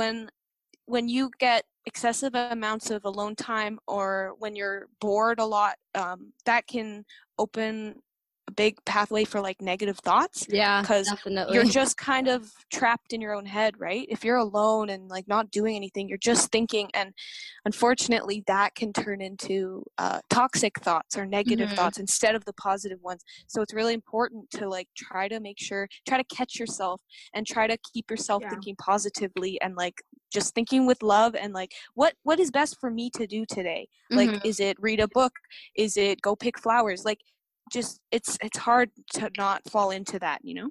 when when you get excessive amounts of alone time or when you're bored a lot um, that can open a big pathway for like negative thoughts Yeah, because you're just kind of trapped in your own head right if you're alone and like not doing anything you're just thinking and unfortunately that can turn into uh, toxic thoughts or negative Mhm. thoughts instead of the positive ones so it's really important to like try to make sure try to catch yourself and try to keep yourself Yeah. thinking positively and like just thinking with love and like what what is best for me to do today like Mhm. is it read a book is it go pick flowers like just it's it's hard to not fall into that you know